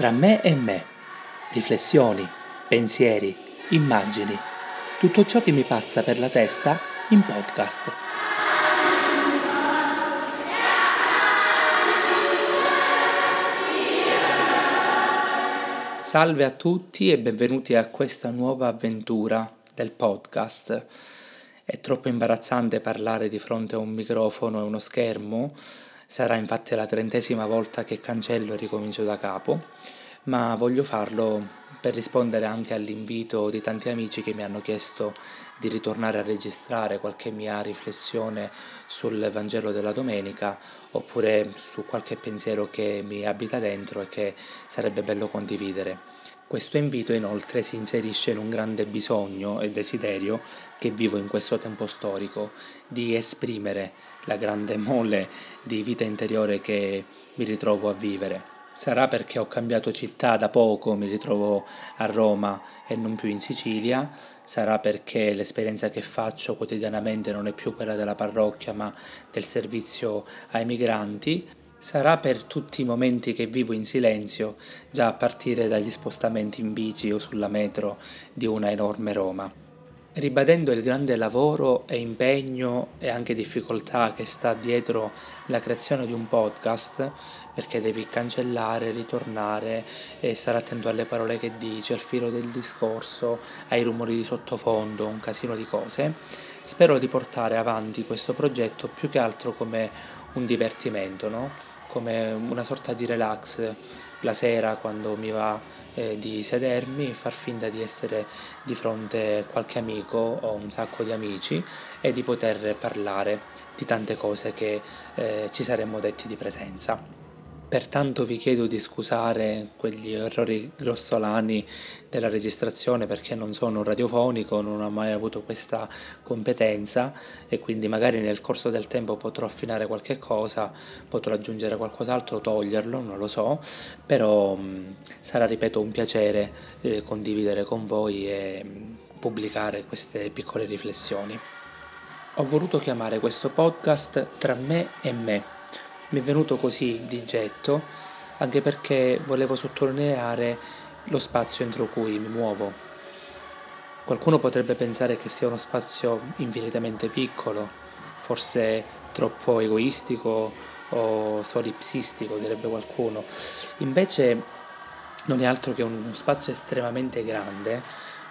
Tra me e me, riflessioni, pensieri, immagini, tutto ciò che mi passa per la testa in podcast. Salve a tutti e benvenuti a questa nuova avventura del podcast. È troppo imbarazzante parlare di fronte a un microfono e uno schermo, Sarà infatti la trentesima volta che cancello e ricomincio da capo, ma voglio farlo per rispondere anche all'invito di tanti amici che mi hanno chiesto di ritornare a registrare qualche mia riflessione sul Vangelo della domenica oppure su qualche pensiero che mi abita dentro e che sarebbe bello condividere. Questo invito inoltre si inserisce in un grande bisogno e desiderio che vivo in questo tempo storico di esprimere la grande mole di vita interiore che mi ritrovo a vivere. Sarà perché ho cambiato città da poco, mi ritrovo a Roma e non più in Sicilia, sarà perché l'esperienza che faccio quotidianamente non è più quella della parrocchia ma del servizio ai migranti, Sarà per tutti i momenti che vivo in silenzio, già a partire dagli spostamenti in bici o sulla metro di una enorme Roma. Ribadendo il grande lavoro e impegno e anche difficoltà che sta dietro la creazione di un podcast, perché devi cancellare, ritornare stare attento alle parole che dici, al filo del discorso, ai rumori di sottofondo, un casino di cose, spero di portare avanti questo progetto più che altro come un divertimento, no? come una sorta di relax la sera quando mi va eh, di sedermi, far finta di essere di fronte a qualche amico o un sacco di amici e di poter parlare di tante cose che eh, ci saremmo detti di presenza. Pertanto vi chiedo di scusare quegli errori grossolani della registrazione perché non sono un radiofonico, non ho mai avuto questa competenza e quindi magari nel corso del tempo potrò affinare qualche cosa, potrò aggiungere qualcos'altro, toglierlo, non lo so, però mh, sarà, ripeto, un piacere eh, condividere con voi e mh, pubblicare queste piccole riflessioni. Ho voluto chiamare questo podcast Tra me e me mi è venuto così di getto, anche perché volevo sottolineare lo spazio entro cui mi muovo. Qualcuno potrebbe pensare che sia uno spazio infinitamente piccolo, forse troppo egoistico o solipsistico, direbbe qualcuno. Invece non è altro che uno spazio estremamente grande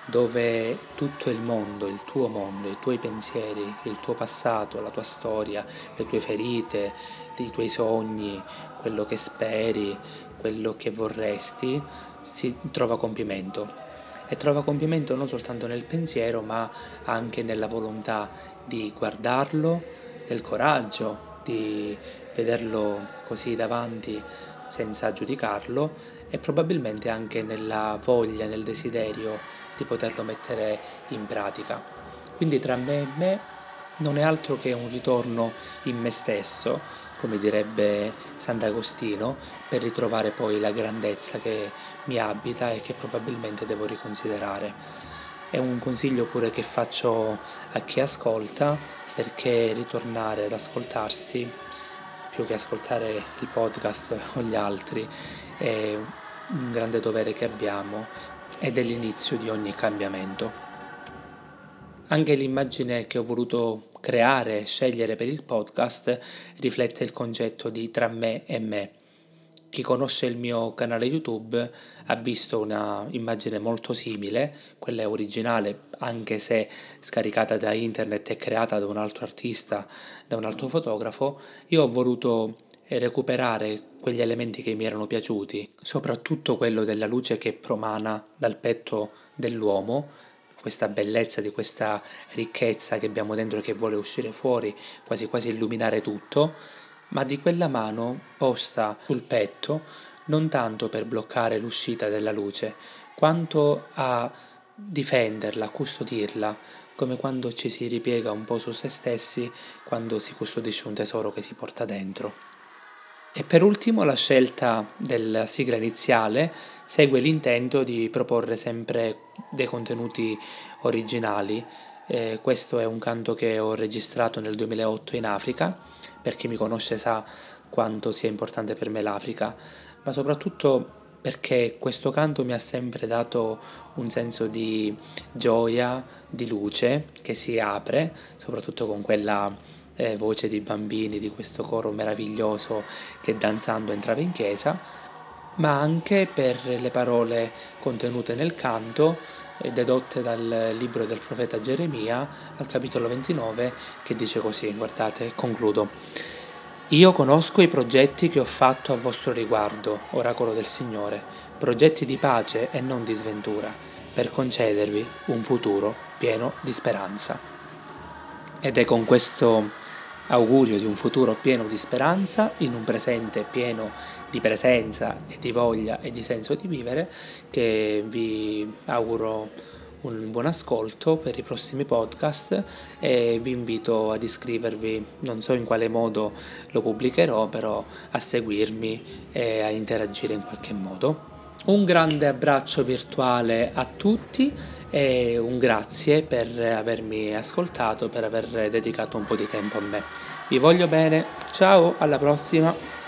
dove tutto il mondo, il tuo mondo, i tuoi pensieri, il tuo passato, la tua storia, le tue ferite, i tuoi sogni, quello che speri, quello che vorresti, si trova compimento. E trova compimento non soltanto nel pensiero, ma anche nella volontà di guardarlo, del coraggio di vederlo così davanti senza giudicarlo e probabilmente anche nella voglia, nel desiderio di poterlo mettere in pratica. Quindi tra me e me non è altro che un ritorno in me stesso, come direbbe Sant'Agostino, per ritrovare poi la grandezza che mi abita e che probabilmente devo riconsiderare. È un consiglio pure che faccio a chi ascolta perché ritornare ad ascoltarsi più che ascoltare il podcast o gli altri è un grande dovere che abbiamo ed è l'inizio di ogni cambiamento. Anche l'immagine che ho voluto creare, scegliere per il podcast riflette il concetto di tra me e me. Chi conosce il mio canale YouTube ha visto una immagine molto simile, quella originale, anche se scaricata da internet e creata da un altro artista, da un altro fotografo. Io ho voluto recuperare quegli elementi che mi erano piaciuti, soprattutto quello della luce che promana dal petto dell'uomo questa bellezza, di questa ricchezza che abbiamo dentro che vuole uscire fuori, quasi quasi illuminare tutto, ma di quella mano posta sul petto non tanto per bloccare l'uscita della luce, quanto a difenderla, custodirla, come quando ci si ripiega un po' su se stessi quando si custodisce un tesoro che si porta dentro. E per ultimo la scelta della sigla iniziale segue l'intento di proporre sempre dei contenuti originali. Eh, questo è un canto che ho registrato nel 2008 in Africa, per chi mi conosce sa quanto sia importante per me l'Africa, ma soprattutto perché questo canto mi ha sempre dato un senso di gioia, di luce che si apre, soprattutto con quella eh, voce di bambini, di questo coro meraviglioso che danzando entrava in chiesa, ma anche per le parole contenute nel canto eh, dedotte dal libro del profeta Geremia al capitolo 29 che dice così, guardate, concludo. Io conosco i progetti che ho fatto a vostro riguardo, oracolo del Signore, progetti di pace e non di sventura, per concedervi un futuro pieno di speranza. Ed è con questo augurio di un futuro pieno di speranza, in un presente pieno di presenza e di voglia e di senso di vivere, che vi auguro un buon ascolto per i prossimi podcast e vi invito ad iscrivervi, non so in quale modo lo pubblicherò, però a seguirmi e a interagire in qualche modo. Un grande abbraccio virtuale a tutti e un grazie per avermi ascoltato, per aver dedicato un po' di tempo a me. Vi voglio bene, ciao, alla prossima!